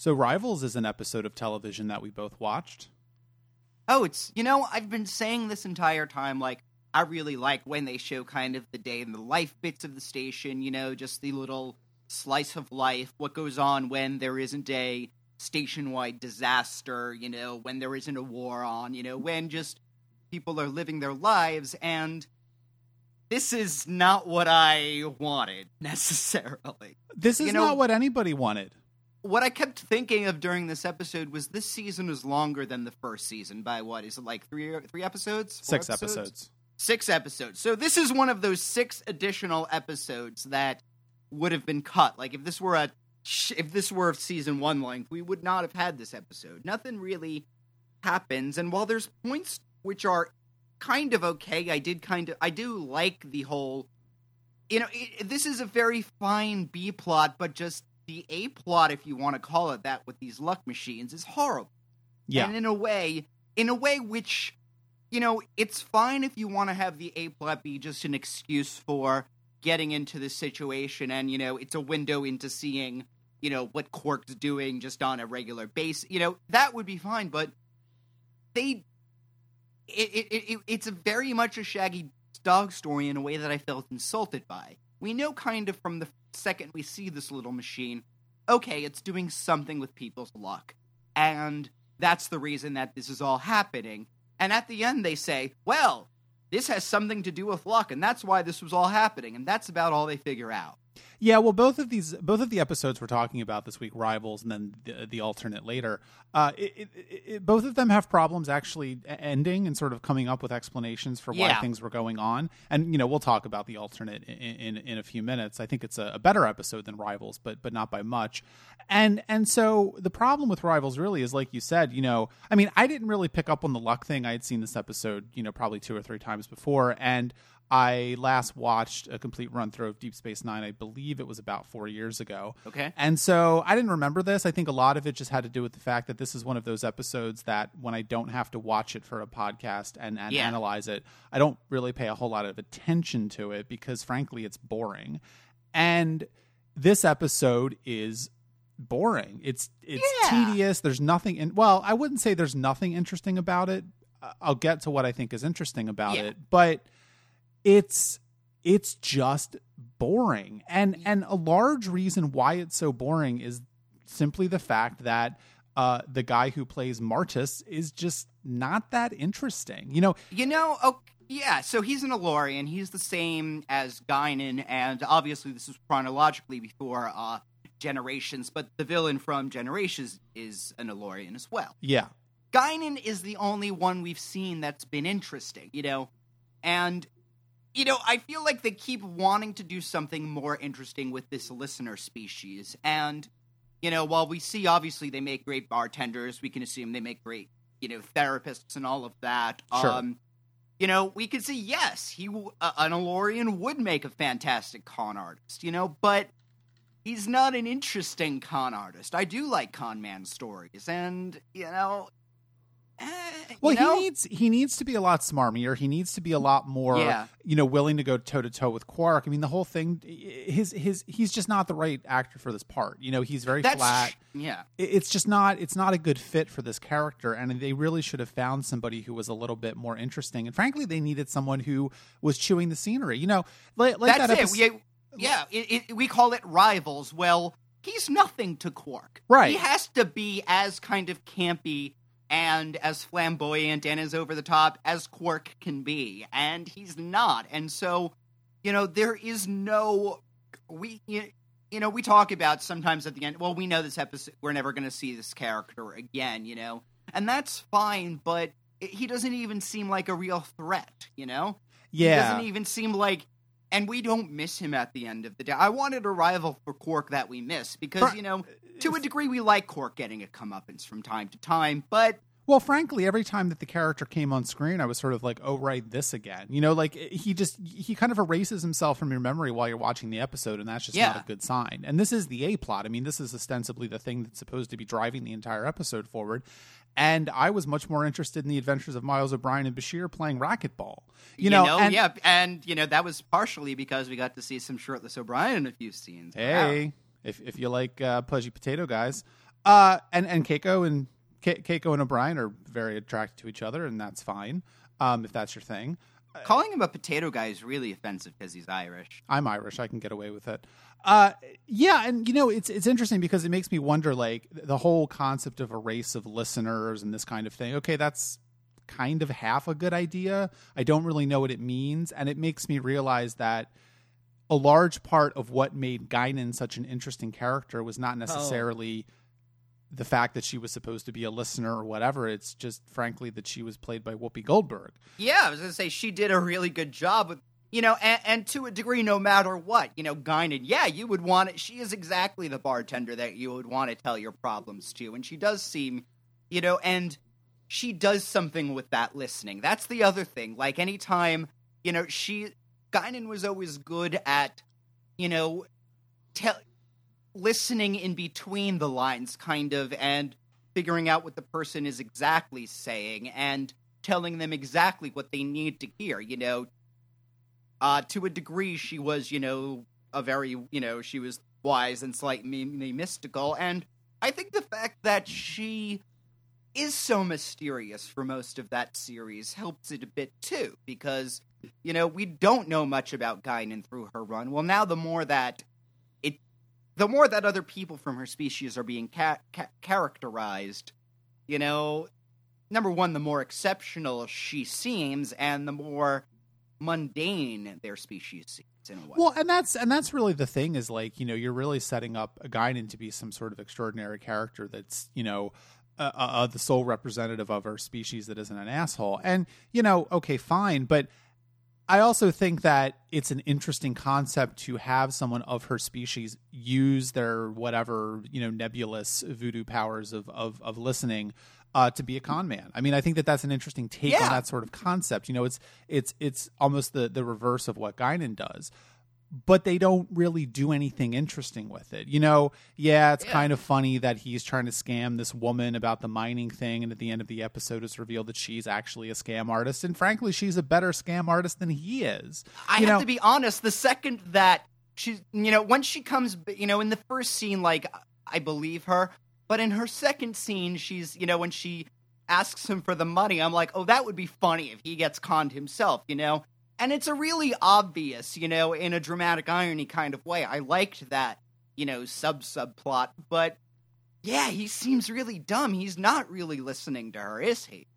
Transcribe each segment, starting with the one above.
So, Rivals is an episode of television that we both watched. Oh, it's you know I've been saying this entire time like I really like when they show kind of the day in the life bits of the station. You know, just the little slice of life, what goes on when there isn't a station-wide disaster. You know, when there isn't a war on. You know, when just people are living their lives and this is not what I wanted necessarily. This is You know- not what anybody wanted. What I kept thinking of during this episode was this season is longer than the first season by what is it like three three episodes? Six episodes. Six episodes. So this is one of those six additional episodes that would have been cut. Like if this were a if this were season one length, we would not have had this episode. Nothing really happens, and while there's points which are kind of okay, I did kind of I do like the whole. You know, it, this is a very fine B plot, but just the A plot, if you want to call it that, with these luck machines is horrible. Yeah. And in a way, in a way which, you know, it's fine if you want to have the A plot be just an excuse for getting into this situation and, you know, it's a window into seeing, you know, what Quark's doing just on a regular base. You know, that would be fine, but they it, it, it it's a very much a shaggy dog story in a way that I felt insulted by. We know kind of from the second we see this little machine, okay, it's doing something with people's luck. And that's the reason that this is all happening. And at the end, they say, well, this has something to do with luck, and that's why this was all happening. And that's about all they figure out. Yeah, well, both of these, both of the episodes we're talking about this week, rivals, and then the, the alternate later, uh, it, it, it, both of them have problems actually ending and sort of coming up with explanations for why Yeah. things were going on. And you know, we'll talk about the alternate in, in, in a few minutes. I think it's a, a better episode than rivals, but but not by much. And and so the problem with rivals really is like you said, you know, I mean, I didn't really pick up on the luck thing. I had seen this episode, you know, probably two or three times before, and I last watched a complete run through of Deep Space Nine. I believe it was about four years ago. Okay. And so I didn't remember this. I think a lot of it just had to do with the fact that this is one of those episodes that when I don't have to watch it for a podcast and, and Yeah. analyze it, I don't really pay a whole lot of attention to it because frankly it's boring. And this episode is boring. It's it's Yeah. tedious. There's nothing in well, I wouldn't say there's nothing interesting about it. I'll get to what I think is interesting about Yeah. it, but it's it's just boring. And and a large reason why it's so boring is simply the fact that uh, the guy who plays Martus is just not that interesting. You know, You know, oh, yeah, so he's an El-Aurian. He's the same as Guinan, and obviously this is chronologically before uh, Generations, but the villain from Generations is an El-Aurian as well. yeah. Guinan is the only one we've seen that's been interesting, you know? And, you know, I feel like they keep wanting to do something more interesting with this listener species. And, you know, while we see obviously they make great bartenders, we can assume they make great, you know, therapists and all of that. Sure. Um, you know, we could say, yes, he, uh, an El-Aurian would make a fantastic con artist, you know, but he's not an interesting con artist. I do like con man stories, and, you know, eh, Well, know? he needs he needs to be a lot smarmier. He needs to be a lot more, Yeah. you know, willing to go toe to toe with Quark. I mean, the whole thing, his his he's just not the right actor for this part. You know, he's very That's flat. yeah. It's just not it's not a good fit for this character, and they really should have found somebody who was a little bit more interesting. And frankly, they needed someone who was chewing the scenery. You know, like, like That's that it. We, yeah, it, it, we call it rivals. Well, he's nothing to Quark. Right. He has to be as kind of campy and as flamboyant and as over the top as Quark can be, and he's not. And so, you know, there is no we. You know, we talk about sometimes at the end. Well, we know this episode. We're never going to see this character again. You know, and that's fine. But he doesn't even seem like a real threat. You know. Yeah, he doesn't even seem like and we don't miss him at the end of the day. I wanted a rival for Quark that we miss because, you know, to a degree we like Quark getting a comeuppance from time to time, but Well, frankly, every time that the character came on screen, I was sort of like, "Oh, right, this again." You know, like eh, he just he kind of erases himself from your memory while you're watching the episode, and that's just not a good sign. And this is the A plot. I mean, this is ostensibly the thing that's supposed to be driving the entire episode forward. And I was much more interested in the adventures of Miles O'Brien and Bashir playing racquetball. You, know, and- yeah, and you know that was partially because we got to see some shirtless O'Brien in a few scenes. Wow. Hey, if if you like uh, pudgy potato guys, Uh, and and Keiko and Ke- Keiko and O'Brien are very attracted to each other, and that's fine. Um, if that's your thing. Calling him a potato guy is really offensive because he's Irish. I'm Irish. I can get away with it. Uh, yeah, and you know it's it's interesting because it makes me wonder, like the whole concept of a race of listeners and this kind of thing. Okay, that's kind of half a good idea. I don't really know what it means, and it makes me realize that a large part of what made Guinan such an interesting character was not necessarily. The fact that she was supposed to be a listener or whatever, it's just frankly that she was played by Whoopi Goldberg. Yeah, I was gonna say she did a really good job with you know, and, and, to a degree, no matter what, you know, Guinan, yeah, you would want it. She is exactly the bartender that you would want to tell your problems to, and she does seem, you know, and she does something with that listening. That's the other thing. Like anytime, you know, she Guinan was always good at, you know, tell listening in between the lines, kind of, and figuring out what the person is exactly saying and telling them exactly what they need to hear. You know, uh, to a degree, she was, you know, a very, you know, she was wise and slightly mystical. And I think the fact that she is so mysterious for most of that series helps it a bit too, because, you know, we don't know much about Guinan through her run. Well, now the more that it, the more that other people from her species are being ca- ca- characterized, you know, number one, the more exceptional she seems, and the more mundane their species seems in a way. Well, and that's and that's really the thing is like you know you're really setting up a Guinan to be some sort of extraordinary character that's you know uh, uh, the sole representative of our species that isn't an asshole. And you know, okay, fine, but I also think that it's an interesting concept to have someone of her species use their whatever you know nebulous voodoo powers of of, of listening uh, to be a con man. I mean, I think that that's an interesting take yeah. on that sort of concept. You know, it's it's it's almost the the reverse of what Guinan does. But they don't really do anything interesting with it. You know, yeah, it's yeah. kind of funny that he's trying to scam this woman about the mining thing, and at the end of the episode, it's revealed that she's actually a scam artist, and frankly, she's a better scam artist than he is. I you have know, to be honest. The second that she's, you know, when she comes, you know, in the first scene, like I believe her, but in her second scene, she's, you know, when she asks him for the money, I'm like, oh, that would be funny if he gets conned himself, you know? And it's a really obvious, you know, in a dramatic irony kind of way. I liked that, you know, sub subplot, but yeah, he seems really dumb. He's not really listening to her, is he?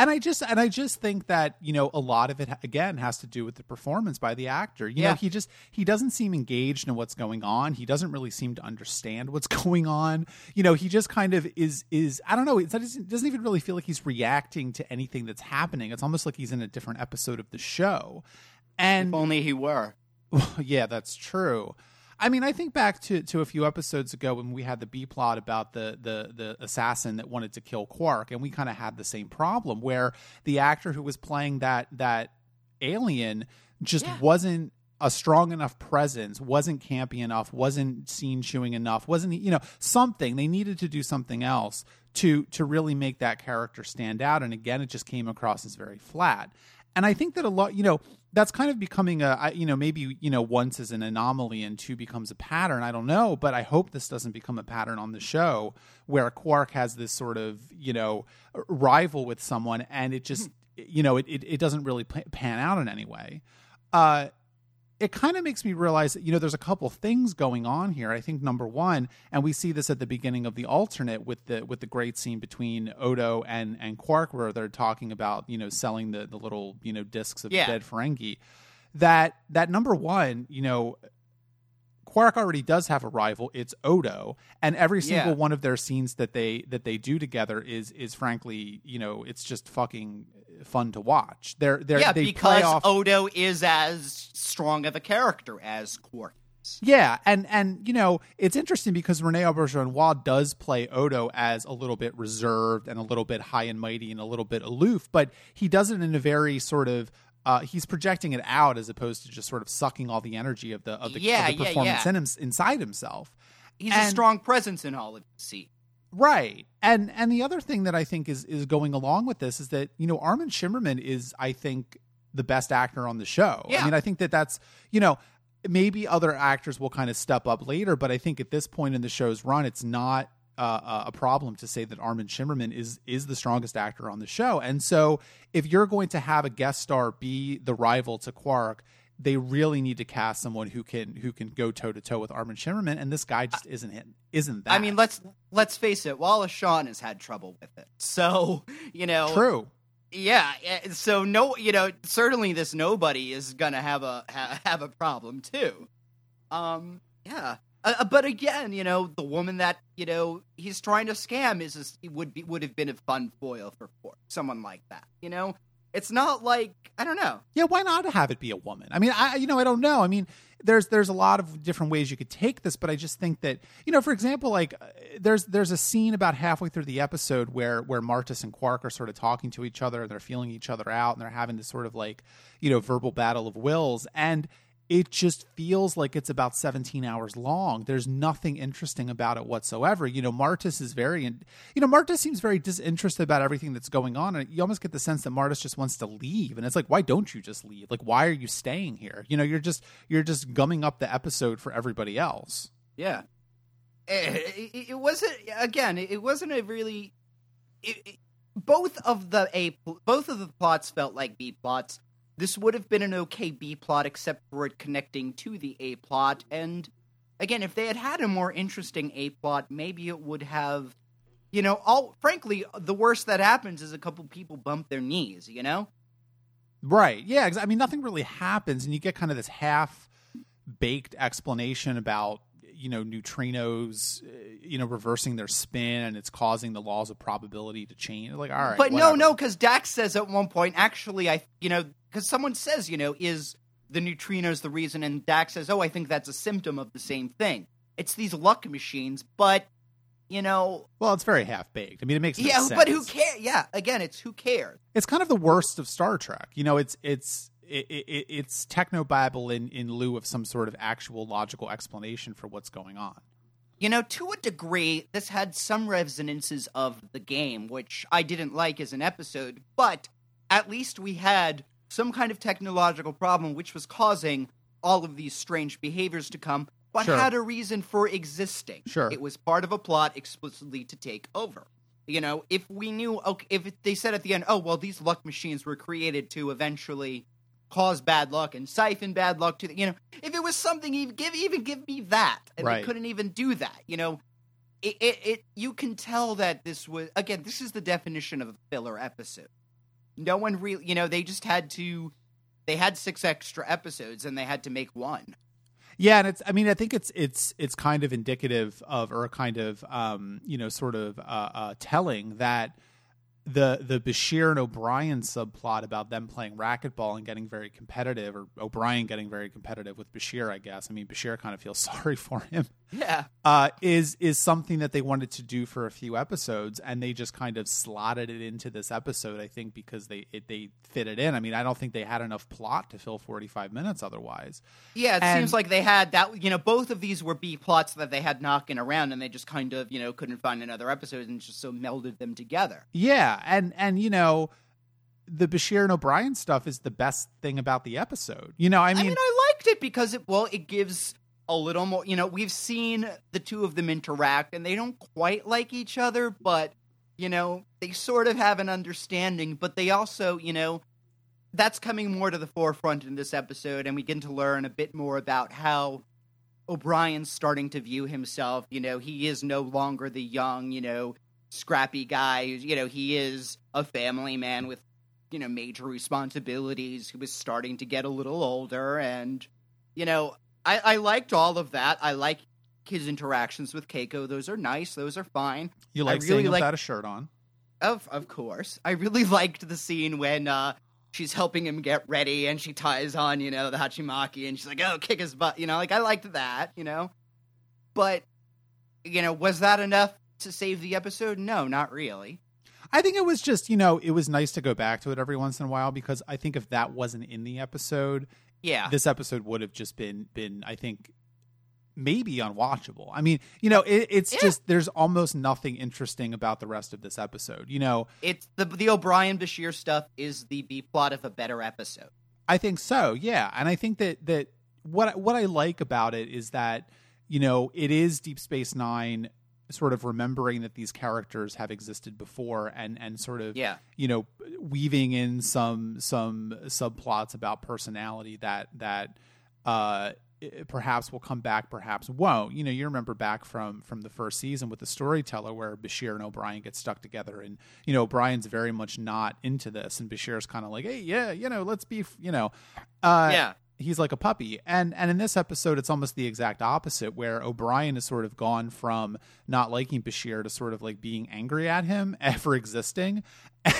And I just and I just think that you know a lot of it again has to do with the performance by the actor. You yeah. know, he just he doesn't seem engaged in what's going on. He doesn't really seem to understand what's going on. You know, he just kind of is is I don't know. It doesn't even really feel like he's reacting to anything that's happening. It's almost like he's in a different episode of the show. And if only he were. Well, yeah, that's true. I mean, I think back to, to a few episodes ago when we had the B plot about the, the, the assassin that wanted to kill Quark, and we kind of had the same problem where the actor who was playing that that alien just yeah. wasn't a strong enough presence, wasn't campy enough, wasn't scene chewing enough, wasn't you know something. They needed to do something else to to really make that character stand out. And again, it just came across as very flat. And I think that a lot, you know, that's kind of becoming a you know maybe you know once is an anomaly and two becomes a pattern. I don't know but i hope this doesn't become a pattern on the show where quark has this sort of you know rival with someone and it just you know it, it, it doesn't really pan out in any way. Uh it kind of makes me realize that you know there's a couple things going on here. I think number one, and we see this at the beginning of the alternate with the with the great scene between Odo and and Quark, where they're talking about you know selling the the little you know discs of yeah. dead Ferengi. That that number one, you know, Quark already does have a rival. It's Odo, and every single yeah. one of their scenes that they that they do together is is frankly, you know, it's just fucking fun to watch. They're they're yeah they because off... Odo is as strong of a character as Quark. Yeah, and and you know it's interesting because Rene Auberjonois does play Odo as a little bit reserved and a little bit high and mighty and a little bit aloof, but he does it in a very sort of uh, he's projecting it out as opposed to just sort of sucking all the energy of the of the, yeah, of the performance yeah, yeah. In him, inside himself. He's and, a strong presence in all of the Right. And and the other thing that I think is is going along with this is that, you know, Armin Shimerman is I think the best actor on the show. I mean, I think that that's, you know, maybe other actors will kind of step up later, but I think at this point in the show's run, it's not uh, a problem to say that Armin Shimerman is is the strongest actor on the show. And so, if you're going to have a guest star be the rival to Quark, they really need to cast someone who can who can go toe to toe with Armin Shimerman, and this guy just isn't him, isn't that? I mean, let's let's face it. Wallace Shawn has had trouble with it, so you know, true. Yeah, so no, you know, certainly this nobody is gonna have a ha- have a problem too. Um, yeah, uh, uh, but again, you know, the woman that you know he's trying to scam is, is would be would have been a fun foil for, for someone like that. You know, it's not like I don't know. Yeah, why not have it be a woman? I mean, I you know I don't know. I mean, there's there's a lot of different ways you could take this, but I just think that you know, for example, like uh, there's there's a scene about halfway through the episode where where Martus and Quark are sort of talking to each other and they're feeling each other out and they're having this sort of like you know verbal battle of wills and it just feels like it's about 17 hours long. There's nothing interesting about it whatsoever. You know, Martus is very, you know, Martus seems very disinterested about everything that's going on. And you almost get the sense that Martus just wants to leave. And it's like, why don't you just leave? Like, why are you staying here? You know, you're just, you're just gumming up the episode for everybody else. Yeah. It, it, it wasn't, again, it wasn't a really, it, both of the A, both of the plots felt like B plots this would have been an okay B plot, except for it connecting to the A plot. And again, if they had had a more interesting A plot, maybe it would have, you know, all frankly, the worst that happens is a couple people bump their knees, you know? Right. Yeah. I mean, nothing really happens, and you get kind of this half baked explanation about you know neutrinos uh, you know reversing their spin and it's causing the laws of probability to change like all right but whatever. no no because dax says at one point actually i you know because someone says you know is the neutrinos the reason? And dax says oh i think that's a symptom of the same thing. It's these luck machines but you know. Well it's very half-baked. I mean it makes no yeah sense. but who cares yeah again it's who cares. It's kind of the worst of star trek. You know it's it's it, it, it's technobabble in, in lieu of some sort of actual logical explanation for what's going on. You know, to a degree, this had some resonances of the game, which I didn't like as an episode, but at least we had some kind of technological problem which was causing all of these strange behaviors to come, but sure. had a reason for existing. Sure. It was part of a plot explicitly to take over. You know, if we knew, okay, if they said at the end, oh, well, these luck machines were created to eventually cause bad luck and siphon bad luck to the, you know if it was something even give even give me that and right. they couldn't even do that you know it, it, it you can tell that this was again this is the definition of a filler episode no one really you know they just had to they had six extra episodes and they had to make one yeah and it's i mean i think it's it's it's kind of indicative of or a kind of um you know sort of uh, uh telling that the the Bashir and O'Brien subplot about them playing racquetball and getting very competitive, or O'Brien getting very competitive with Bashir, I guess. I mean, Bashir kind of feels sorry for him. Yeah, uh, is is something that they wanted to do for a few episodes, and they just kind of slotted it into this episode. I think because they it, they fit it in. I mean, I don't think they had enough plot to fill forty five minutes otherwise. Yeah, it And- seems like they had that. You know, both of these were B plots that they had knocking around, and they just kind of you know couldn't find another episode and just so melded them together. Yeah, and and you know, the Bashir and O'Brien stuff is the best thing about the episode. You know, I I mean, mean, I liked it because it well, it gives a little more. You know, we've seen the two of them interact, and they don't quite like each other, but you know, they sort of have an understanding. But they also, you know, that's coming more to the forefront in this episode, and we get to learn a bit more about how O'Brien's starting to view himself. You know, he is no longer the young, you know, scrappy guy. You know, he is a family man with you know major responsibilities he was starting to get a little older and you know i i liked all of that. I like his interactions with keiko. Those are nice. Those are fine. You I like really seeing without a shirt on. of of course. I really liked the scene when uh she's helping him get ready and she ties on you know the hachimaki and she's like oh kick his butt you know like i liked that you know. But you know was that enough to save the episode no not really I think it was just, you know, it was nice to go back to it every once in a while because I think if that wasn't in the episode, yeah this episode would have just been been I think maybe unwatchable. I mean, you know, it, it's Yeah. just there's almost nothing interesting about the rest of this episode. You know, it's the the O'Brien Bashir stuff is the B plot of a better episode. I think so, yeah. And I think that that what what I like about it is that you know it is Deep Space Nine sort of remembering that these characters have existed before and and sort of Yeah. you know weaving in some some subplots about personality that that uh perhaps will come back perhaps won't you know you remember back from from the first season with the storyteller where bashir and o'brien get stuck together and you know o'brien's very much not into this and bashir's kind of like hey yeah you know let's be f- you know uh Yeah. He's like a puppy. And and in this episode it's almost the exact opposite where o'brien has sort of gone from not liking bashir to sort of like being angry at him for existing.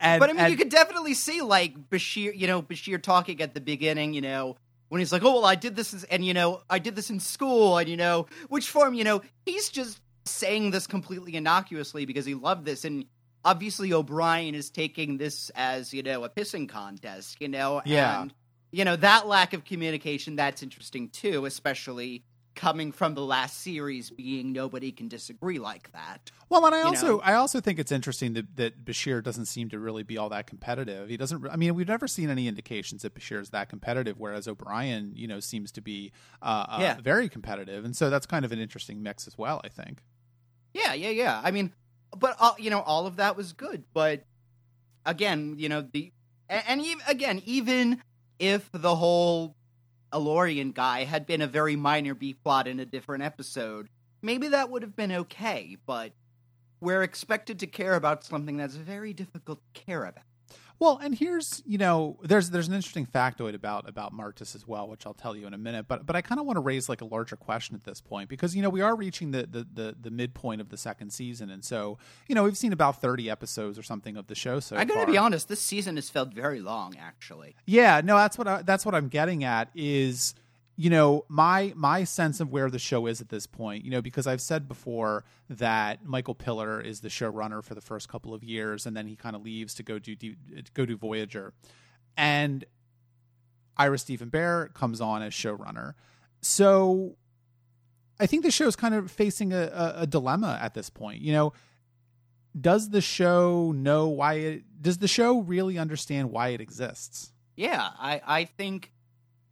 And But I mean, and- you could definitely see like Bashir, you know, Bashir talking at the beginning, you know, when he's like, "Oh well, I did this, and you know, I did this in school, and you know, which form, you know, he's just saying this completely innocuously because he loved this, and obviously O'Brien is taking this as you know a pissing contest, you know, Yeah. and you know that lack of communication that's interesting too, especially coming from the last series being nobody can disagree like that. Well, and I also know? I also think it's interesting that, that Bashir doesn't seem to really be all that competitive. He doesn't. I mean, we've never seen any indications that Bashir is that competitive, whereas O'Brien, you know, seems to be uh, uh, Yeah. very competitive, and so that's kind of an interesting mix as well. I think. Yeah, yeah, yeah. I mean, but uh, you know, all of that was good. But again, you know, the and, and even again, even if the whole El-Aurian guy had been a very minor B plot in a different episode, maybe that would have been okay. But we're expected to care about something that's very difficult to care about. Well, and here's you know there's there's an interesting factoid about about Martus as well, which I'll tell you in a minute. But but I kind of want to raise like a larger question at this point because you know we are reaching the, the the the midpoint of the second season, and so you know we've seen about thirty episodes or something of the show so I gotta be honest, this season has felt very long, actually. Yeah, no, that's what I, that's what I'm getting at is you know my my sense of where the show is at this point. You know, because I've said before that Michael Piller is the showrunner for the first couple of years, and then he kind of leaves to go do go do Voyager, and Ira Steven Behr comes on as showrunner. So I think the show is kind of facing a, a, a dilemma at this point. You know, does the show know why it? Does the show really understand why it exists? Yeah, I, I think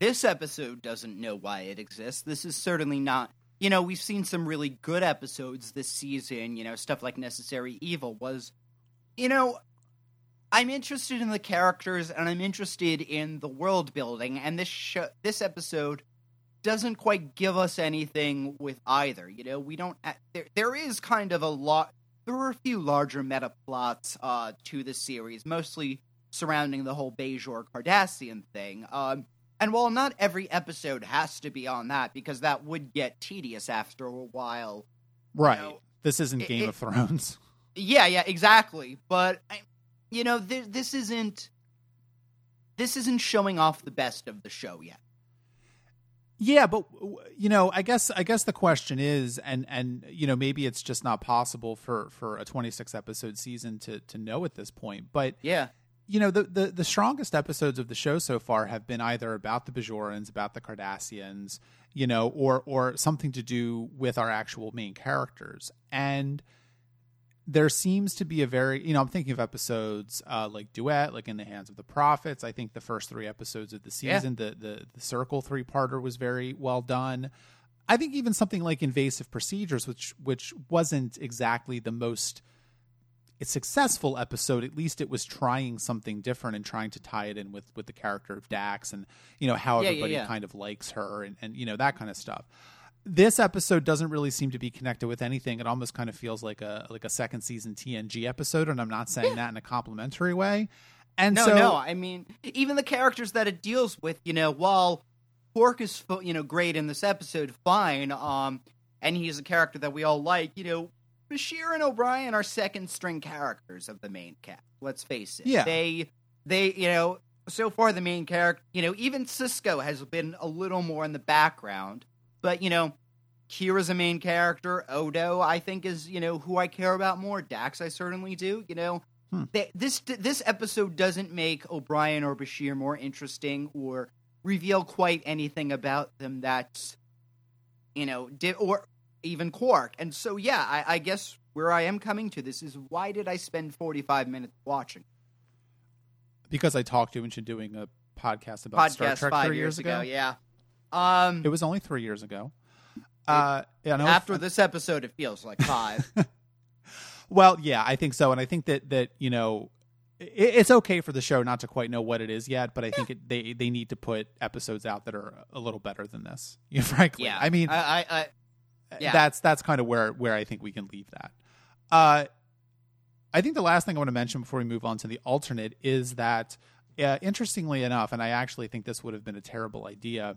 this episode doesn't know why it exists. This is certainly not. You know, we've seen some really good episodes this season. You know, stuff like Necessary Evil was. You know, I'm interested in the characters and I'm interested in the world building, and this show, this episode doesn't quite give us anything with either. You know, we don't. There, there is kind of a lot. There were a few larger meta plots uh, to the series, mostly surrounding the whole Bajor Cardassian thing. Um, and while not every episode has to be on that, because that would get tedious after a while. Right. know, this isn't it- Game it- of Thrones. Yeah, yeah, exactly. But I, you know, th- this isn't. This isn't showing off the best of the show yet. Yeah, but you know, I guess I guess the question is, and and you know, maybe it's just not possible for for a 26 episode season to to know at this point. But Yeah, you know, the the the strongest episodes of the show so far have been either about the Bajorans, about the Cardassians, you know, or or something to do with our actual main characters. And there seems to be a very, you know, I'm thinking of episodes uh, like Duet, like In the Hands of the Prophets. I think the first three episodes of the Yeah. season, the, the the Circle three parter was very well done. I think even something like Invasive Procedures, which which wasn't exactly the most successful episode, at least it was trying something different and trying to tie it in with with the character of Dax and you know how Yeah, yeah, everybody yeah. kind of likes her and, and you know that kind of stuff. This episode doesn't really seem to be connected with anything. It almost kind of feels like a like a second season TNG episode, and I'm not saying that in a complimentary way. And no, so, no. I mean, even the characters that it deals with, you know, while Quark is, you know, great in this episode, fine. Um, and he's a character that we all like. You know, Bashir and O'Brien are second string characters of the main cast. Let's face it. Yeah. They, they, you know, so far the main character, you know, even Sisko has been a little more in the background. But you know, Kira's a main character. Odo, I think, is you know who I care about more. Dax, I certainly do. You know, Hmm. they, this this episode doesn't make O'Brien or Bashir more interesting or reveal quite anything about them that's you know di- or even Quark. And so yeah, I, I guess where I am coming to this is why did I spend forty five minutes watching because I talked to him into doing a podcast about Star Trek five three years years ago. Yeah. Um. It was only three years ago. Uh, yeah, no, After this episode, it feels like five. Well, yeah, I think so, and I think that that you know it, it's okay for the show not to quite know what it is yet, but I think it, they they need to put episodes out that are a little better than this. You know, frankly, yeah, I mean, I, I, I yeah. that's that's kind of where where I think we can leave that. Uh, I think the last thing I want to mention before we move on to the alternate is that, uh, interestingly enough, and I actually think this would have been a terrible idea.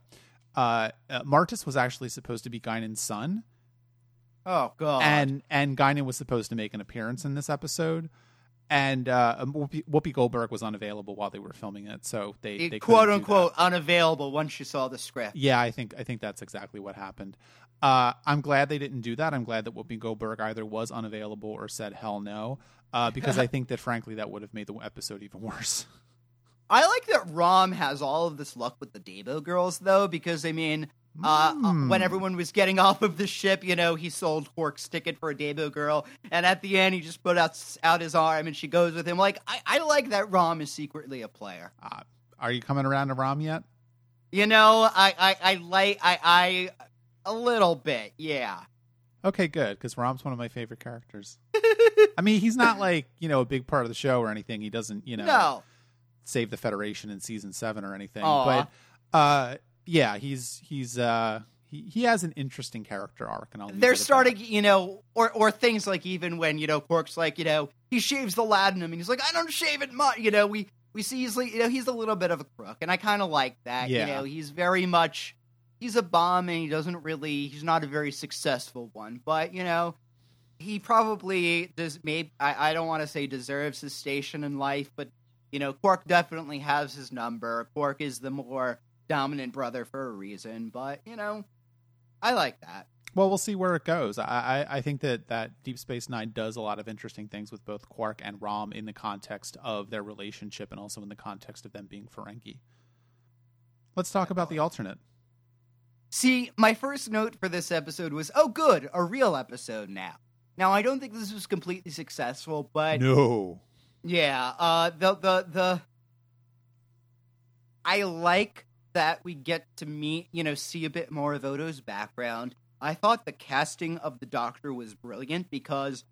Uh, uh, Martus was actually supposed to be Guinan's son, oh god, and and Guinan was supposed to make an appearance in this episode, and uh, Whoopi, Whoopi Goldberg was unavailable while they were filming it, so they, It- they quote unquote unavailable once you saw the script. yeah, I think I think that's exactly what happened. Uh, I'm glad they didn't do that. I'm glad that Whoopi Goldberg either was unavailable or said hell no, uh, because I think that frankly that would have made the episode even worse. I like that Rom has all of this luck with the Dabo girls, though, because I mean, uh, Hmm. when everyone was getting off of the ship, you know, he sold Quark's ticket for a Dabo girl, and at the end, he just put out out his arm, and she goes with him. Like, I, I like that Rom is secretly a player. Uh, are you coming around to Rom yet? You know, I, I, I like, I, I, a little bit, yeah. Okay, good, because Rom's one of my favorite characters. I mean, he's not like you know a big part of the show or anything. He doesn't you know No, save the Federation in season seven or anything. Aw. But uh, yeah, he's he's uh, he he has an interesting character arc, and I'll they're starting, you know, or or things like even when you know Quark's like, you know, he shaves the latinum, and he's like, I don't shave it much. You know, we we see he's you know, he's a little bit of a crook, and I kind of like that. Yeah. You know, he's very much he's a bomb, and he doesn't really he's not a very successful one, but you know. He probably does. Maybe I, I don't want to say deserves his station in life, but you know, Quark definitely has his number. Quark is the more dominant brother for a reason, but you know, I like that. Well, we'll see where it goes. I, I I think that that Deep Space Nine does a lot of interesting things with both Quark and Rom in the context of their relationship, and also in the context of them being Ferengi. Let's talk about the alternate. See, my first note for this episode was, oh, good, a real episode now. Now, I don't think this was completely successful, but No. yeah, uh, the the the I like that we get to meet, you know, see a bit more of Odo's background. I thought the casting of the Doctor was brilliant because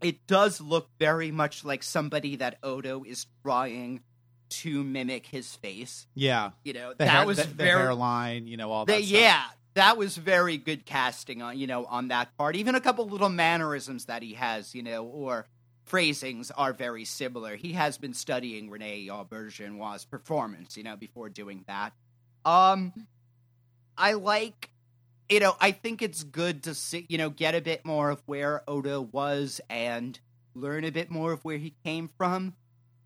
it does look very much like somebody that Odo is trying to mimic his face. Yeah, You know, the that hair, was the, the very hairline, you know, all that. the- stuff. yeah, that was very good casting on you know on that part. Even a couple little mannerisms that he has, you know, or phrasings are very similar. He has been studying Rene Auberjonois' performance, you know, before doing that. Um, I like, you know, I think it's good to see, you know, get a bit more of where Odo was and learn a bit more of where he came from.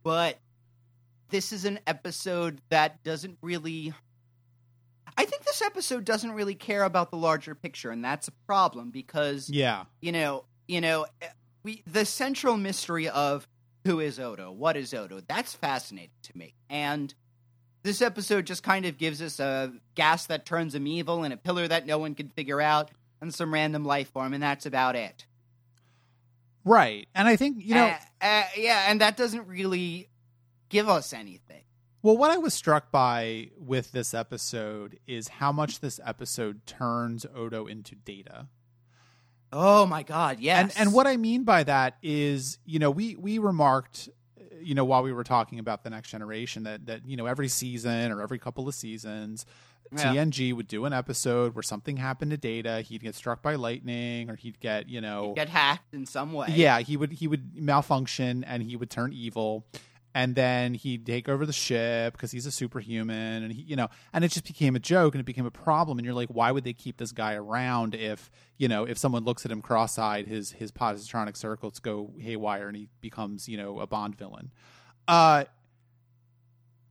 But this is an episode that doesn't really I think this episode doesn't really care about the larger picture, and that's a problem because Yeah, you know, you know, we the central mystery of who is Odo, what is Odo, that's fascinating to me, and this episode just kind of gives us a gas that turns him evil and a pillar that no one can figure out, and some random life form, and that's about it. right. And I think you know, Uh, uh, yeah, and that doesn't really give us anything. Well, what I was struck by with this episode is how much this episode turns Odo into data. Oh my god, yes. And and what I mean by that is, you know, we we remarked uh, you know while we were talking about the next generation that that you know every season or every couple of seasons Yeah. TNG would do an episode where something happened to Data, he'd get struck by lightning or he'd get, you know, get hacked in some way. yeah, he would he would malfunction and he would turn evil, and then he'd take over the ship because he's a superhuman, and he you know, and it just became a joke and it became a problem, and you're like, why would they keep this guy around if you know if someone looks at him cross-eyed, his his positronic circuits go haywire and he becomes you know a Bond villain, uh,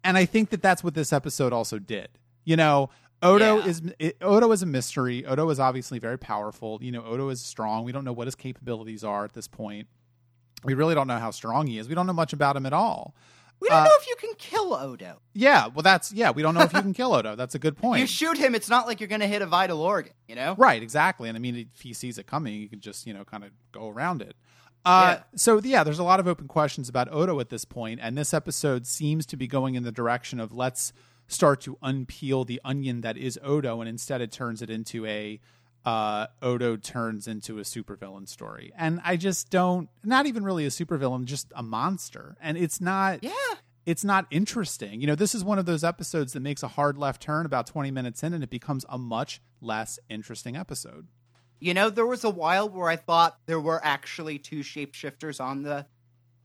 and I think that that's what this episode also did. You know, Odo Yeah. is it, Odo is a mystery. Odo is obviously very powerful. You know, Odo is strong. We don't know what his capabilities are at this point. We really don't know how strong he is. We don't know much about him at all. We don't Uh, know if you can kill Odo. Yeah, well, that's yeah. We don't know if you can kill Odo. That's a good point. You shoot him, it's not like you're going to hit a vital organ, you know? Right, exactly. And I mean, if he sees it coming, you can just you know kind of go around it. Uh, Yeah. So yeah, there's a lot of open questions about Odo at this point, and this episode seems to be going in the direction of let's start to unpeel the onion that is Odo, and instead it turns it into a uh, Odo turns into a supervillain story. And I just don't, not even really a supervillain, just a monster. And it's not, Yeah. it's not interesting. You know, this is one of those episodes that makes a hard left turn about 20 minutes in and it becomes a much less interesting episode. You know, there was a while where I thought there were actually two shapeshifters on the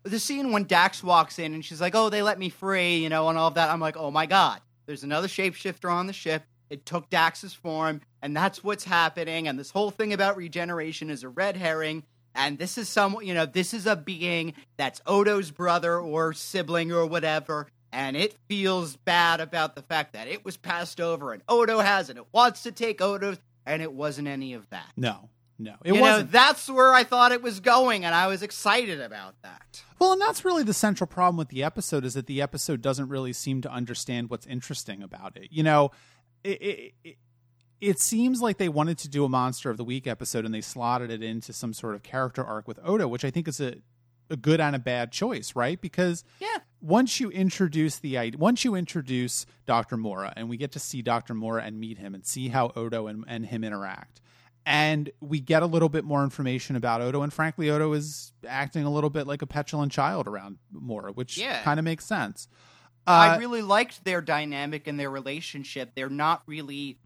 the scene when Dax walks in and she's like, "Oh, they let me free," you know, and all of that. I'm like, "Oh my god, there's another shapeshifter on the ship. It took Dax's form, and that's what's happening. And this whole thing about regeneration is a red herring." And this is some, you know, this is a being that's Odo's brother or sibling or whatever, and it feels bad about the fact that it was passed over and Odo has, and it wants to take Odo's, and it wasn't any of that No, no, it you wasn't. know, that's where I thought it was going, and I was excited about that. Well, and that's really the central problem with the episode is that the episode doesn't really seem to understand what's interesting about it. You know, it, it, it, it seems like they wanted to do a Monster of the Week episode and they slotted it into some sort of character arc with Odo, which I think is a, a good and a bad choice, right? Because Yeah. once you introduce the once you introduce Dr. Mora and we get to see Dr. Mora and meet him and see how Odo and, and him interact, and we get a little bit more information about Odo, and frankly, Odo is acting a little bit like a petulant child around Mora, which Yeah. kind of makes sense. I Uh, really liked their dynamic and their relationship. They're not really,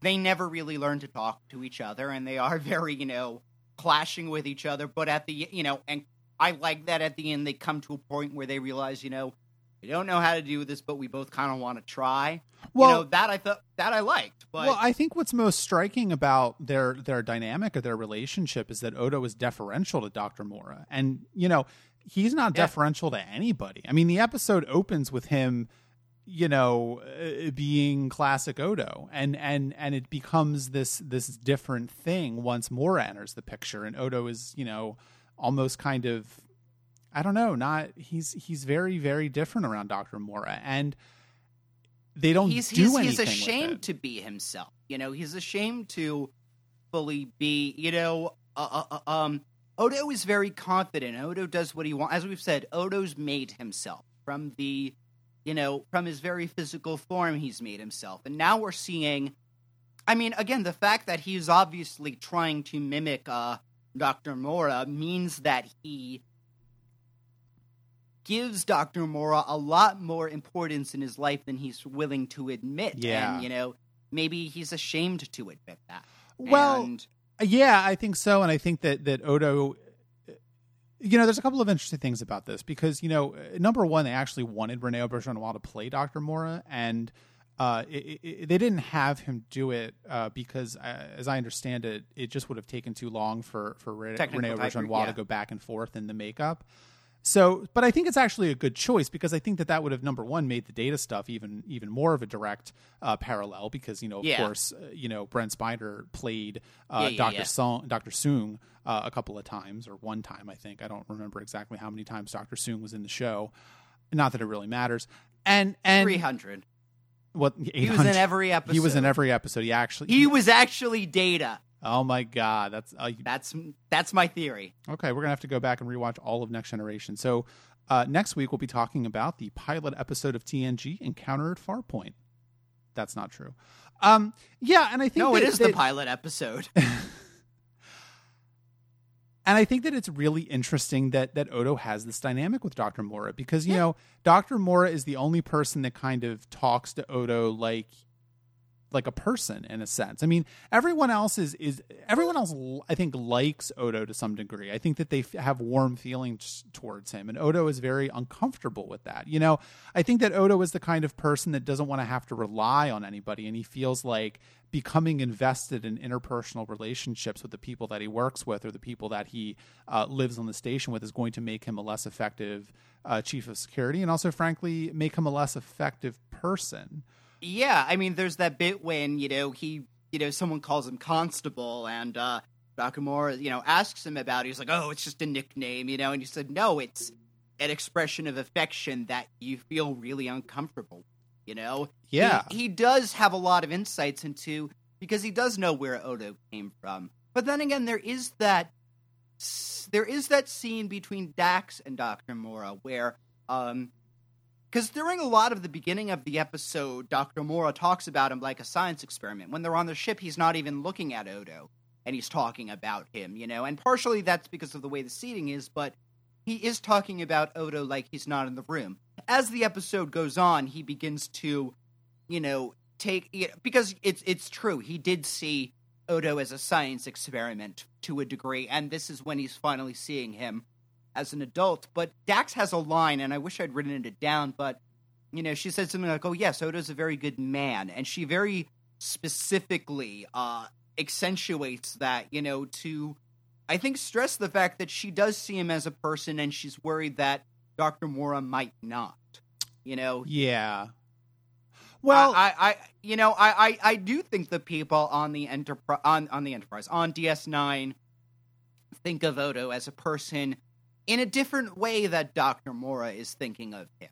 they never really learn to talk to each other, and they are very, you know, clashing with each other. But at the, you know, and I like that at the end they come to a point where they realize, you know, we don't know how to do this, but we both kind of want to try. Well- you know, that I thought that I liked, but well, I think what's most striking about their their dynamic or their relationship is that Odo is deferential to Dr. Mora. And, you know, he's not Yeah. deferential to anybody. I mean, the episode opens with him, you know, uh, being classic Odo. And and and it becomes this this different thing once Mora enters the picture and Odo is, you know, almost kind of I don't know, not he's he's very very different around Dr. Mora and they don't he's do he's, anything he's ashamed to be himself. You know, he's ashamed to fully be. You know, uh, uh, uh, um, Odo is very confident. Odo does what he wants. As we've said, Odo's made himself from the, you know, from his very physical form. He's made himself, and now we're seeing. I mean, again, the fact that he's obviously trying to mimic uh, Doctor Mora means that he gives Dr. Mora a lot more importance in his life than he's willing to admit. Yeah. And, you know, maybe he's ashamed to admit that. Well, and, Yeah, I think so, and I think that that Odo. You know, there's a couple of interesting things about this because you know, number one, they actually wanted Rene Auberjonois to play Doctor Mora, and uh, it, it, they didn't have him do it uh, because, uh, as I understand it, it just would have taken too long for for Rene, Technical Rene Auberjonois yeah. to go back and forth in the makeup. So, but I think it's actually a good choice because I think that that would have number one made the data stuff even even more of a direct uh, parallel because you know of Yeah. course uh, you know Brent Spiner played uh, Yeah, yeah, Doctor. Soong Doctor Soong uh, a couple of times or one time I think I don't remember exactly how many times Doctor Soong was in the show. Not that it really matters. And and 300. what He was in every episode. He was in every episode. He actually He was actually Data. Oh my god, that's uh, That's that's my theory. Okay, we're gonna have to go back and rewatch all of Next Generation. So uh, next week we'll be talking about the pilot episode of TNG Encounter at Farpoint. That's not true. Um, yeah, and I think No, that, it is the pilot episode. and I think that it's really interesting that that Odo has this dynamic with Doctor Mora because you know Doctor Mora is the only person that kind of talks to Odo like like a person in a sense. I mean, everyone else is is everyone else I think likes Odo to some degree. I think that they f- have warm feelings towards him and Odo is very uncomfortable with that. You know, I think that Odo is the kind of person that doesn't want to have to rely on anybody and he feels like becoming invested in interpersonal relationships with the people that he works with or the people that he uh, lives on the station with is going to make him a less effective uh, chief of security and also frankly make him a less effective person. Yeah, I mean, there's that bit when you know he, you know, someone calls him Constable, and uh Nakamura, you know, asks him about. it. He's like, "Oh, it's just a nickname," you know, and he said, "No, it's an expression of affection that you feel really uncomfortable." You know, Yeah. he, he does have a lot of insights into because he does know where Odo came from. But then again, there is that there is that scene between Dax and Doctor Mora where um because during a lot of the beginning of the episode, Dr. Mora talks about him like a science experiment. When they're on the ship, he's not even looking at Odo and he's talking about him, you know. And partially that's because of the way the seating is, but he is talking about Odo like he's not in the room. As the episode goes on, he begins to, you know, take because it's it's true. He did see Odo as a science experiment to a degree, and this is when he's finally seeing him as an adult. But Dax has a line, and I wish I'd written it down, but you know, she said something like, "Oh yes, Odo's a very good man," and she very specifically uh, accentuates that, you know, to I think stress the fact that she does see him as a person, and she's worried that Doctor Mora might not. You know, yeah. Well, I, I, I you know, I, I, I do think the people on the enterprise on on the enterprise on DS9 think of Odo as a person in a different way that Dr. Mora is thinking of him.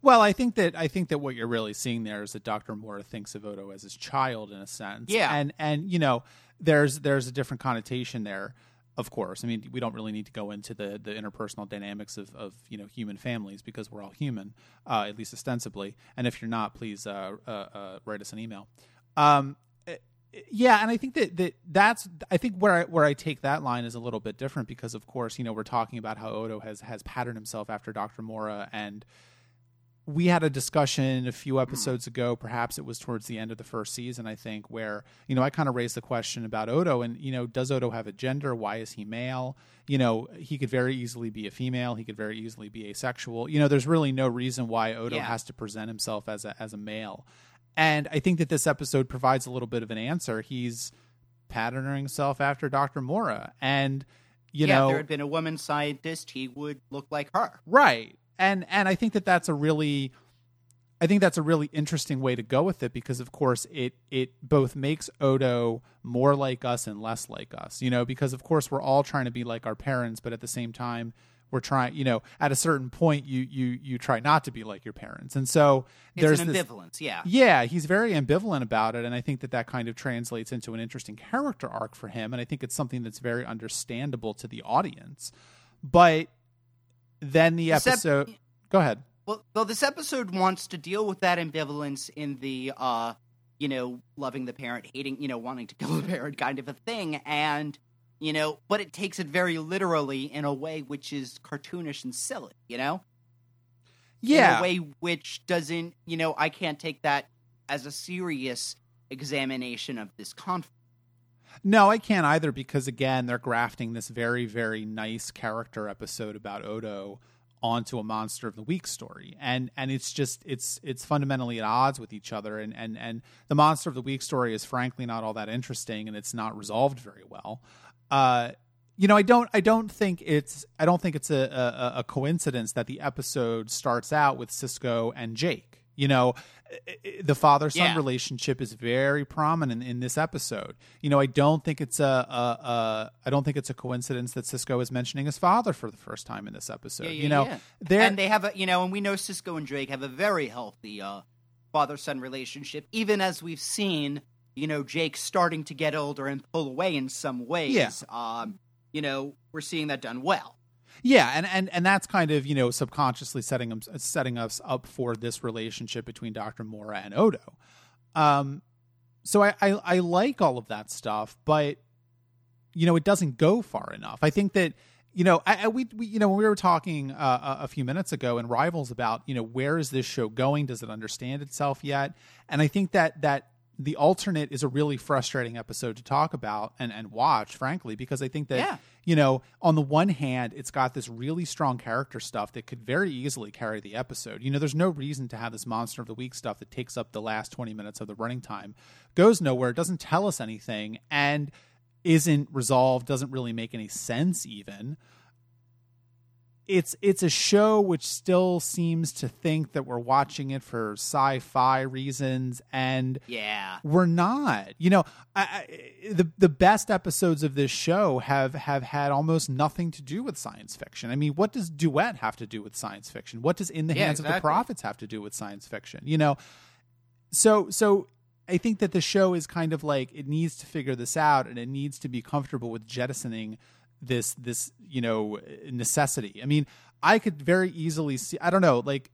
Well, I think that I think that what you're really seeing there is that Dr. Mora thinks of Odo as his child in a sense. Yeah. And and you know, there's there's a different connotation there, of course. I mean, we don't really need to go into the the interpersonal dynamics of, of you know human families because we're all human, uh, at least ostensibly. And if you're not, please uh, uh, uh write us an email. Um, yeah, and I think that, that that's I think where I where I take that line is a little bit different because of course you know we're talking about how Odo has has patterned himself after Dr. Mora and we had a discussion a few episodes ago perhaps it was towards the end of the first season I think where you know I kind of raised the question about Odo and you know does Odo have a gender why is he male you know he could very easily be a female he could very easily be asexual you know there's really no reason why Odo Yeah. has to present himself as a as a male and I think that this episode provides a little bit of an answer. He's patterning himself after Dr. Mora. And, you yeah, know, if there had been a woman scientist, he would look like her. right. And, and I think that that's a really, I think that's a really interesting way to go with it because, of course, it, it both makes Odo more like us and less like us, you know, because, of course, we're all trying to be like our parents, but at the same time, we're trying, you know, at a certain point, you, you, you try not to be like your parents. And so It's there's this, ambivalence, yeah. yeah, he's very ambivalent about it, and I think that that kind of translates into an interesting character arc for him, and I think it's something that's very understandable to the audience. But then the Except- episode, go ahead. Well, well, this episode wants to deal with that ambivalence in the, uh, you know, loving the parent, hating, you know, wanting to kill the parent kind of a thing, and you know, but it takes it very literally in a way which is cartoonish and silly, you know, Yeah, in a way which doesn't, you know, I can't take that as a serious examination of this conflict. no, I can't either because again, they're grafting this very, very nice character episode about Odo onto a monster of the week story. And and it's just it's it's fundamentally at odds with each other. And and and the monster of the week story is frankly not all that interesting and it's not resolved very well uh you know i don't i don't think it's i don't think it's a a, a coincidence that the episode starts out with Sisko and jake. You know the father son Yeah. relationship is very prominent in this episode. You know i don't think it's a, a, a i don't think it's a coincidence that Sisko is mentioning his father for the first time in this episode. Yeah, yeah, you know and they have a, you know, and we know Sisko and Drake have a very healthy uh, father-son relationship, even as we've seen, you know, Jake starting to get older and pull away in some ways. Yeah. Um, you know, we're seeing that done well. Yeah, and, and and that's kind of you know subconsciously setting them setting us up for this relationship between Doctor Mora and Odo. Um, so I, I I like all of that stuff, but you know it doesn't go far enough. I think that you know I, I we, we you know when we were talking uh, a a few minutes ago in Rivals about you know where is this show going? Does it understand itself yet? And I think that that the alternate is a really frustrating episode to talk about and and watch, frankly, because I think that Yeah. you know, on the one hand, it's got this really strong character stuff that could very easily carry the episode. You know, there's no reason to have this monster of the week stuff that takes up the last 20 minutes of the running time, goes nowhere, doesn't tell us anything, and isn't resolved, doesn't really make any sense even. It's it's a show which still seems to think that we're watching it for sci-fi reasons and Yeah. we're not. You know, I, I, the the best episodes of this show have have had almost nothing to do with science fiction. I mean, what does Duet have to do with science fiction? What does In the Yeah, Hands of the. Prophets have to do with science fiction? You know, so so I think that the show is kind of like it needs to figure this out and it needs to be comfortable with jettisoning this this you know necessity. I mean, I could very easily see. I don't know, like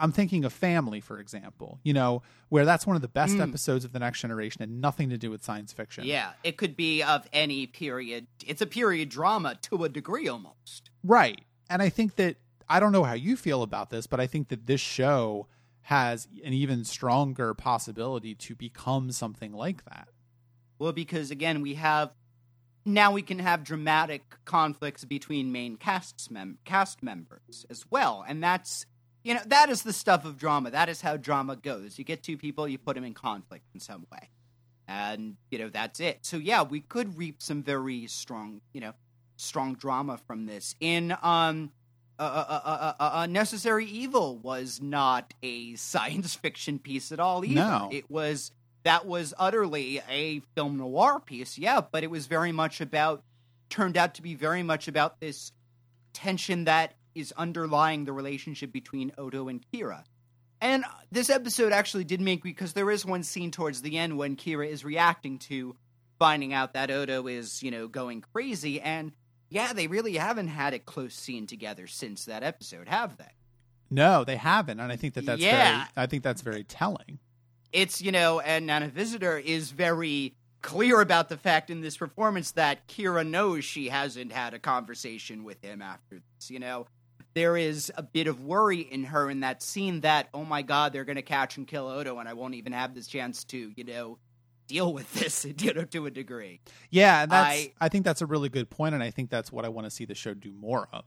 I'm thinking of Family, for example, you know, where that's one of the best Mm. episodes of The Next Generation and nothing to do with science fiction. Yeah, it could be of any period. It's a period drama to a degree almost. Right. And I think that, I don't know how you feel about this, but I think that this show has an even stronger possibility to become something like that. Well, because again, we have now we can have dramatic conflicts between main casts mem- cast members as well, and that's you know that is the stuff of drama. That is how drama goes. You get two people, you put them in conflict in some way, and you know that's it. So yeah, we could reap some very strong you know strong drama from this. In um. Uh, uh, uh, uh, uh, Necessary Evil was not a science fiction piece at all either. No. It was that was utterly a film noir piece, yeah, but it was very much about turned out to be very much about this tension that is underlying the relationship between Odo and Kira. And this episode actually did make because there is one scene towards the end when Kira is reacting to finding out that Odo is, you know, going crazy and yeah, they really haven't had a close scene together since that episode, have they? No, they haven't, and I think that that's Yeah. very. I think that's very telling. It's you know and Nana Visitor is very clear about the fact in this performance that Kira knows she hasn't had a conversation with him after this you know there is a bit of worry in her in that scene that oh my god they're going to catch and kill Odo and I won't even have this chance to you know deal with this you know to a degree Yeah, that's. I- I, think that's a really good point, and I think that's what I want to see the show do more of.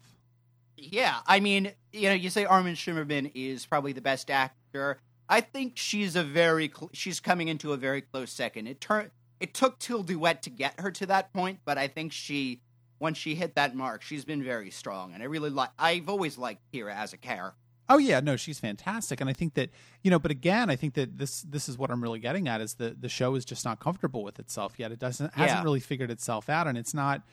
Yeah, I mean, you know, you say Armin Shimerman is probably the best actor. I think she's a very cl- she's coming into a very close second. It turned it took Till Duet to get her to that point, but I think she once she hit that mark, she's been very strong, and I really like. I've always liked Kira as a character. Oh yeah, no, she's fantastic, and I think that you know. But again, I think that this this is what I'm really getting at is the the show is just not comfortable with itself yet. It doesn't hasn't really figured itself out, and it's not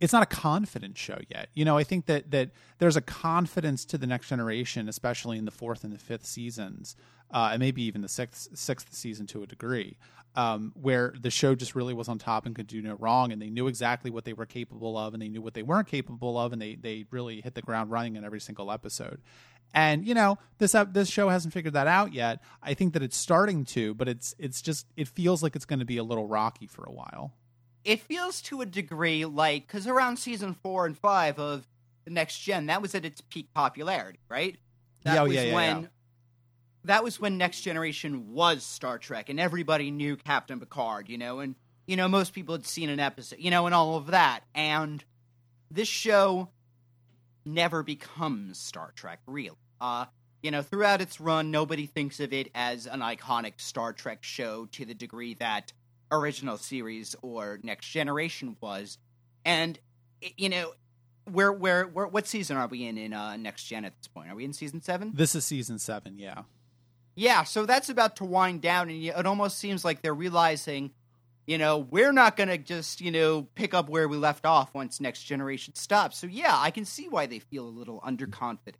it's not a confident show yet. You know, I think that that there's a confidence to the next generation, especially in the fourth and the fifth seasons, uh, and maybe even the sixth sixth season to a degree, um, where the show just really was on top and could do no wrong, and they knew exactly what they were capable of, and they knew what they weren't capable of, and they they really hit the ground running in every single episode. And you know this ep- this show hasn't figured that out yet. I think that it's starting to, but it's it's just it feels like it's going to be a little rocky for a while. It feels to a degree like because around season four and five of the next gen, that was at its peak popularity, right? That oh, was yeah, yeah, when yeah. that was when Next Generation was Star Trek, and everybody knew Captain Picard, you know, and you know most people had seen an episode, you know, and all of that. And this show never becomes Star Trek, really. Uh, you know, throughout its run, nobody thinks of it as an iconic Star Trek show to the degree that original series or Next Generation was. And you know, where where where what season are we in in uh, Next Gen at this point? Are we in season seven? This is season seven, yeah. Yeah, so that's about to wind down, and it almost seems like they're realizing, you know, we're not going to just, you know, pick up where we left off once Next Generation stops. So yeah, I can see why they feel a little underconfident.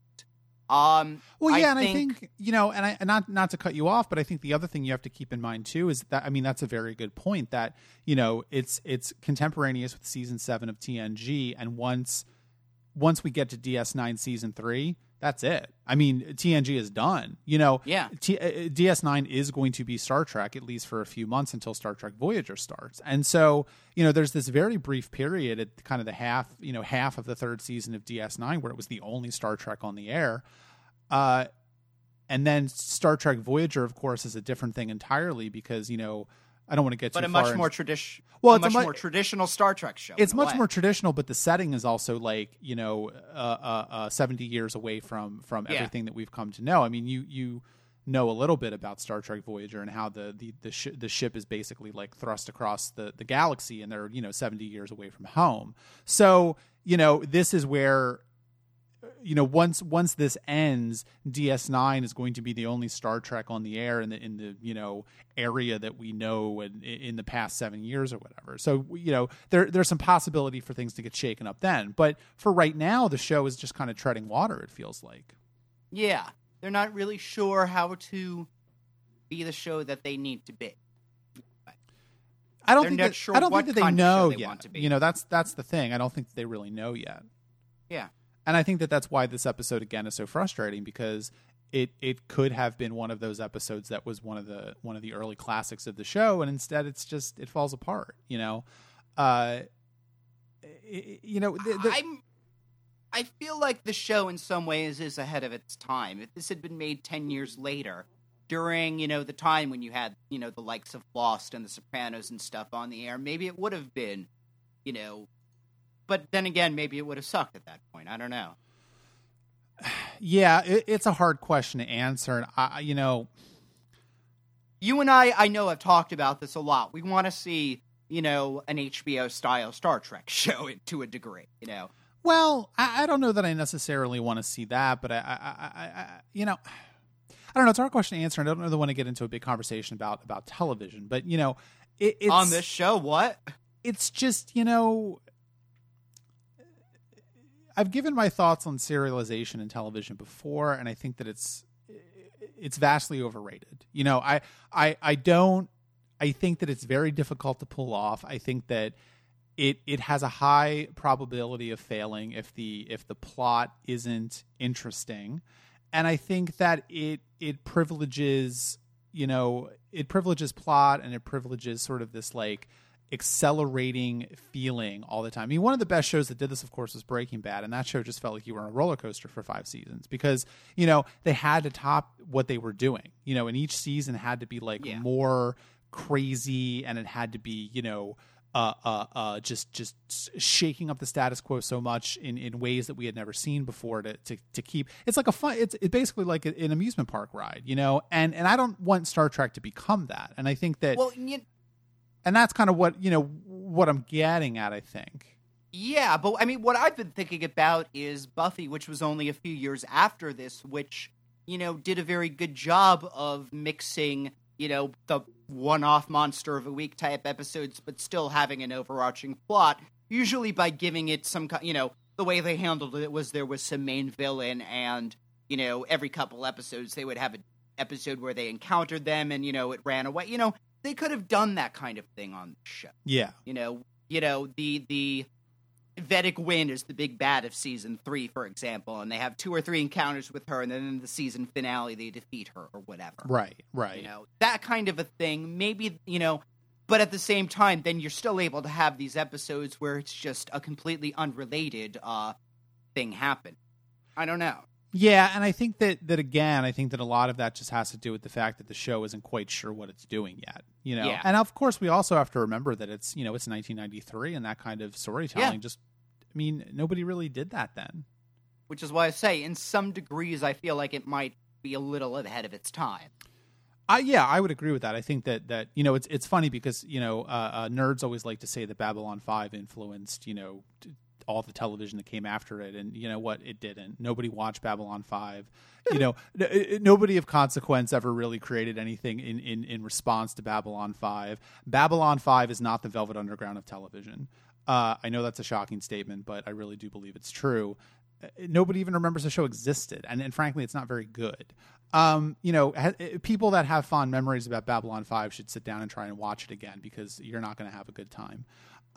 Um, Well, I yeah, and think- I think you know, and I and not not to cut you off, but I think the other thing you have to keep in mind too is that I mean that's a very good point that you know it's it's contemporaneous with season seven of TNG, and once once we get to DS9 season three, that's it. I mean TNG is done. You know, Yeah. T- uh, DS9 is going to be Star Trek at least for a few months until Star Trek Voyager starts, and so you know there's this very brief period at kind of the half you know half of the third season of DS9 where it was the only Star Trek on the air. Uh, and then Star Trek Voyager, of course, is a different thing entirely because you know I don't want to get but too a much more tradition, Well, a it's a much more traditional Star Trek show. It's much more traditional, but the setting is also like you know uh, uh, uh, seventy years away from from Yeah. everything that we've come to know. I mean, you you know a little bit about Star Trek Voyager and how the the the, sh- the ship is basically like thrust across the the galaxy, and they're you know seventy years away from home. So you know this is where you know once once this ends ds9 is going to be the only star trek on the air in the in the you know area that we know in, in the past seven years or whatever. So you know there there's some possibility for things to get shaken up then. But for right now the show is just kind of treading water it feels like. Yeah, they're not really sure how to be the show that they need to be. i don't They're think that, sure i don't think that they kind of show know they yet. want to be. you know that's that's the thing. I don't think they really know yet. Yeah. And i think that that's why this episode again is so frustrating because it it could have been one of those episodes that was one of the one of the early classics of the show, and instead it's just it falls apart. You know, uh, you know, the, the, I'm. I feel like the show, in some ways, is ahead of its time. If this had been made ten years later, during you know the time when you had you know the likes of Lost and The Sopranos and stuff on the air, maybe it would have been, you know, but then again, maybe it would have sucked at that point. I don't know. Yeah, it, it's a hard question to answer, and I, you know, you and I, I know, have talked about this a lot. We want to see, you know, an HBO style Star Trek show to a degree, you know. Well, I, I don't know that I necessarily want to see that, but I, I, I, you know, I don't know. It's a hard question to answer. I don't really want to get into a big conversation about about television, but you know, it, it's on this show. What? It's just you know, I've given my thoughts on serialization in television before, and I think that it's it's vastly overrated. You know, I I I don't. I think that it's very difficult to pull off. I think that it it has a high probability of failing if the if the plot isn't interesting, and I think that it it privileges you know it privileges plot and it privileges sort of this like accelerating feeling all the time. I mean, one of the best shows that did this, of course, was Breaking Bad, and that show just felt like you were on a roller coaster for five seasons because you know they had to top what they were doing. You know, and each season had to be like Yeah. more crazy, and it had to be you know. Uh, uh, uh, just just shaking up the status quo so much in, in ways that we had never seen before to, to, to keep it's like a fun it's, it's basically like a- an amusement park ride you know and and I don't want Star Trek to become that and I think that Well, you, and that's kind of what you know what I'm getting at. I think. Yeah, but I mean, what I've been thinking about is Buffy, which was only a few years after this, which, you know, did a very good job of mixing, you know, the one off monster of a week type episodes, but still having an overarching plot, usually by giving it some, you know, the way they handled it was there was some main villain, and, you know, every couple episodes they would have an episode where they encountered them and, you know, it ran away. You know, they could have done that kind of thing on the show Yeah. you know you know the the Vedek Winn is the big bad of season three, for example, and they have two or three encounters with her, and then in the season finale they defeat her or whatever. Right. Right. You know that kind of a thing. Maybe you know, but at the same time, then you're still able to have these episodes where it's just a completely unrelated uh thing happen. I don't know. Yeah, and I think that that again, I think that a lot of that just has to do with the fact that the show isn't quite sure what it's doing yet. You know, Yeah. and of course we also have to remember that it's you know it's 1993 and that kind of storytelling Yeah. just. I mean, nobody really did that then. Which is why I say, in some degrees, I feel like it might be a little ahead of its time. I yeah, I would agree with that. I think that that you know it's it's funny because you know uh, uh, nerds always like to say that Babylon Five influenced you know t- all the television that came after it, and you know what, it didn't. Nobody watched Babylon Five. You know, n- nobody of consequence ever really created anything in, in in response to Babylon Five. Babylon Five is not the Velvet Underground of television. Uh, I know that's a shocking statement, but I really do believe it's true Uh, nobody even remembers the show existed and, and frankly it's not very good um, you know ha- people that have fond memories about babylon 5 should sit down and try and watch it again because you're not going to have a good time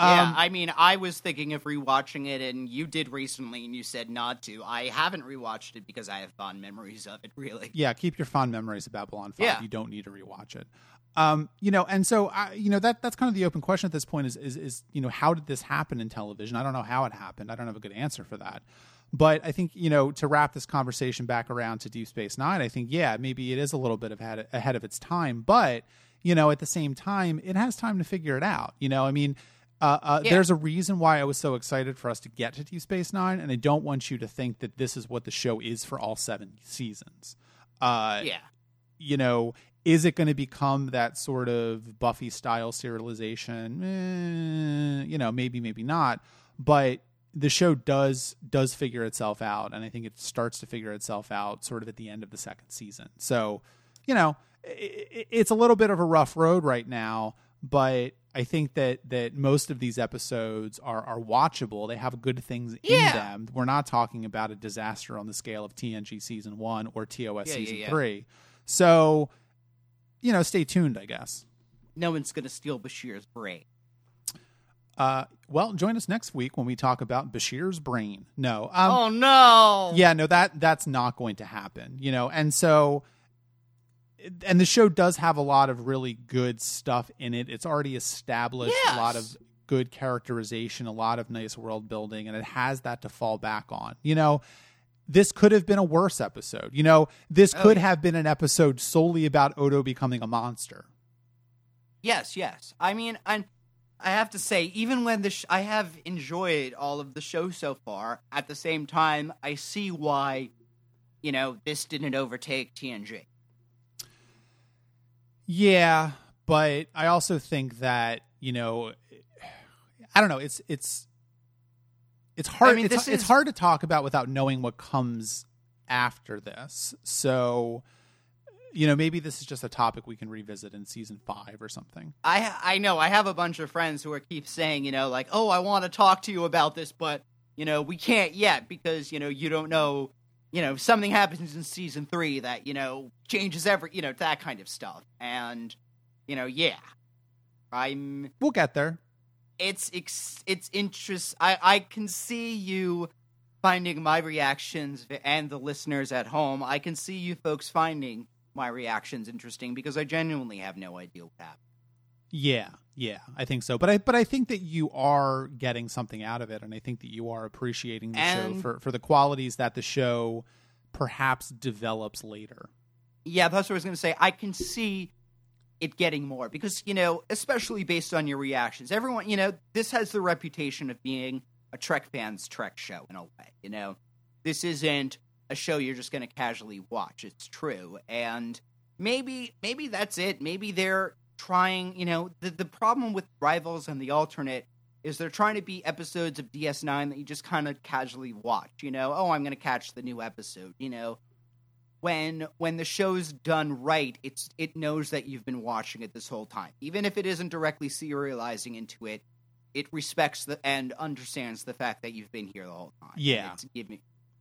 Yeah, Um, I mean, I was thinking of rewatching it, and you did recently, and you said not to. I haven't rewatched it because I have fond memories of it. Really, yeah keep your fond memories of babylon 5 Yeah. you don't need to rewatch it. Um, you know and so I, you know that that's kind of the open question at this point is, is is you know how did this happen in television? I don't know how it happened. I don't have a good answer for that. But i think you know to wrap this conversation back around to deep space nine i think yeah maybe it is a little bit of ahead, ahead of its time. But you know at the same time it has time to figure it out. You know i mean uh, uh, Yeah. there's a reason why I was so excited for us to get to Deep Space Nine, and I don't want you to think that this is what the show is for all seven seasons. Uh, yeah, you know, is it going to become that sort of Buffy style serialization? Eh, you know, maybe, maybe not. But the show does does figure itself out, and I think it starts to figure itself out sort of at the end of the second season. So, you know, i i it's a little bit of a rough road right now, but I think that that most of these episodes are are watchable. They have good things in them. We're not talking about a disaster on the scale of TNG season one or TOS Yeah, yeah, season yeah. three. So, you know, stay tuned. I guess. no one's gonna steal Bashir's brain. Uh, well, join us next week when we talk about Bashir's brain. No. Um, oh no. Yeah, no that that's not going to happen. You know, and so and the show does have a lot of really good stuff in it. It's already established Yes. a lot of good characterization, a lot of nice world building, and it has that to fall back on. You know, this could have been a worse episode. You know, this Oh, could yeah. have been an episode solely about Odo becoming a monster. Yes, yes. I mean, and I have to say, even when the sh- I have enjoyed all of the show so far, at the same time, I see why, you know, this didn't overtake TNG. Yeah, but I also think that you know, I don't know. It's it's it's hard. I mean, it's, this it's is- hard to talk about without knowing what comes after this. So, you know, maybe this is just a topic we can revisit in season five or something. I I know I have a bunch of friends who are keep saying, you know, like, oh, I want to talk to you about this, but you know, we can't yet because you know you don't know, you know, something happens in season three that you know changes every, you know, that kind of stuff, and you know, yeah, I'm. We'll get there. It's ex- it's interest. I I can see you finding my reactions and the listeners at home. I can see you folks finding my reactions interesting because I genuinely have no idea what happened. Yeah, yeah, I think so. But I but I think that you are getting something out of it, and I think that you are appreciating the show for for the qualities that the show perhaps develops later. Yeah, that's what I was going to say. I can see it getting more because, you know, especially based on your reactions. Everyone, you know, this has the reputation of being a Trek fan's Trek show in a way, you know. This isn't a show you're just going to casually watch. It's true. And maybe maybe that's it. Maybe they're trying, you know, the the problem with Rivals and the alternate is they're trying to be episodes of DS9 that you just kind of casually watch, you know. Oh, I'm going to catch the new episode, you know when when the show's done right, it's it knows that you've been watching it this whole time. Even if it isn't directly serializing into it, it respects the and understands the fact that you've been here the whole time. Yeah. it's giving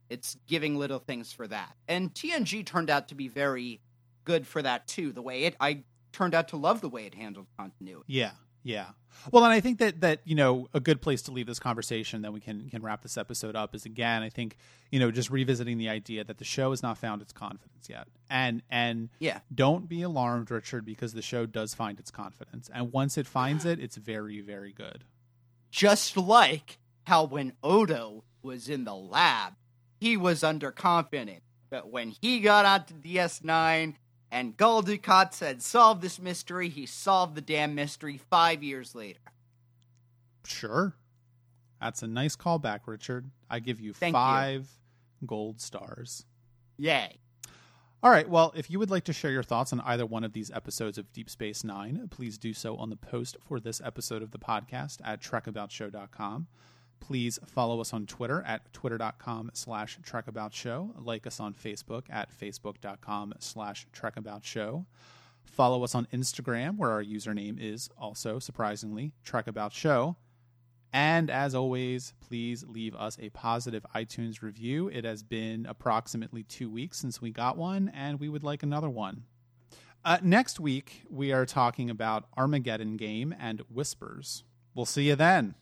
it's giving little things for that. And TNG turned out to be very good for that too. The way it I turned out to love the way it handled continuity. Yeah, yeah. Well, and I think that that you know a good place to leave this conversation, that we can can wrap this episode up. Is again, I think you know just revisiting the idea that the show has not found its confidence yet, and and Yeah. don't be alarmed, Richard, because the show does find its confidence, and once it finds it, it's very very good. Just like how when Odo was in the lab, he was underconfident. But when he got onto DS9 and Gul Dukat said, solve this mystery, he solved the damn mystery five years later. Sure, that's a nice callback, Richard. I give you Thank you. five gold stars. Yay. All right. Well, if you would like to share your thoughts on either one of these episodes of Deep Space Nine, please do so on the post for this episode of the podcast at trekaboutshow.com. Please follow us on Twitter at twitter.com slash trekaboutshow. Like us on Facebook at facebook.com slash trekaboutshow. Follow us on Instagram, where our username is also, surprisingly, trekaboutshow. And as always, please leave us a positive iTunes review. It has been approximately two weeks since we got one, and we would like another one. Uh, next week, we are talking about Armageddon Game and Whispers. We'll see you then.